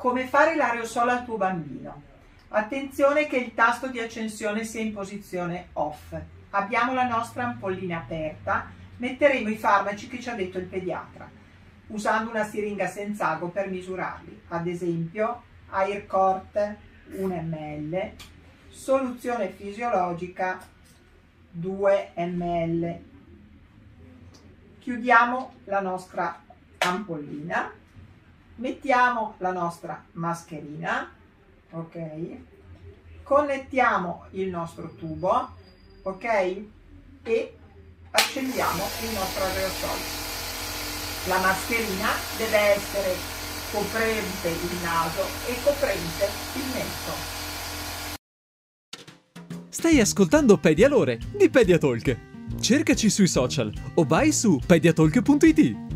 Come fare l'aerosol al tuo bambino? Attenzione che il tasto di accensione sia in posizione off. Abbiamo la nostra ampollina aperta, metteremo i farmaci che ci ha detto il pediatra, usando una siringa senza ago per misurarli. Ad esempio, Aircort 1 ml, soluzione fisiologica 2 ml. Chiudiamo la nostra ampollina, mettiamo la nostra mascherina, ok? Connettiamo il nostro tubo, ok? E accendiamo il nostro aerosol. La mascherina deve essere coprente il naso e coprente il mento. Stai ascoltando Pedialore di Pediatalk. Cercaci sui social o vai su pediatalk.it.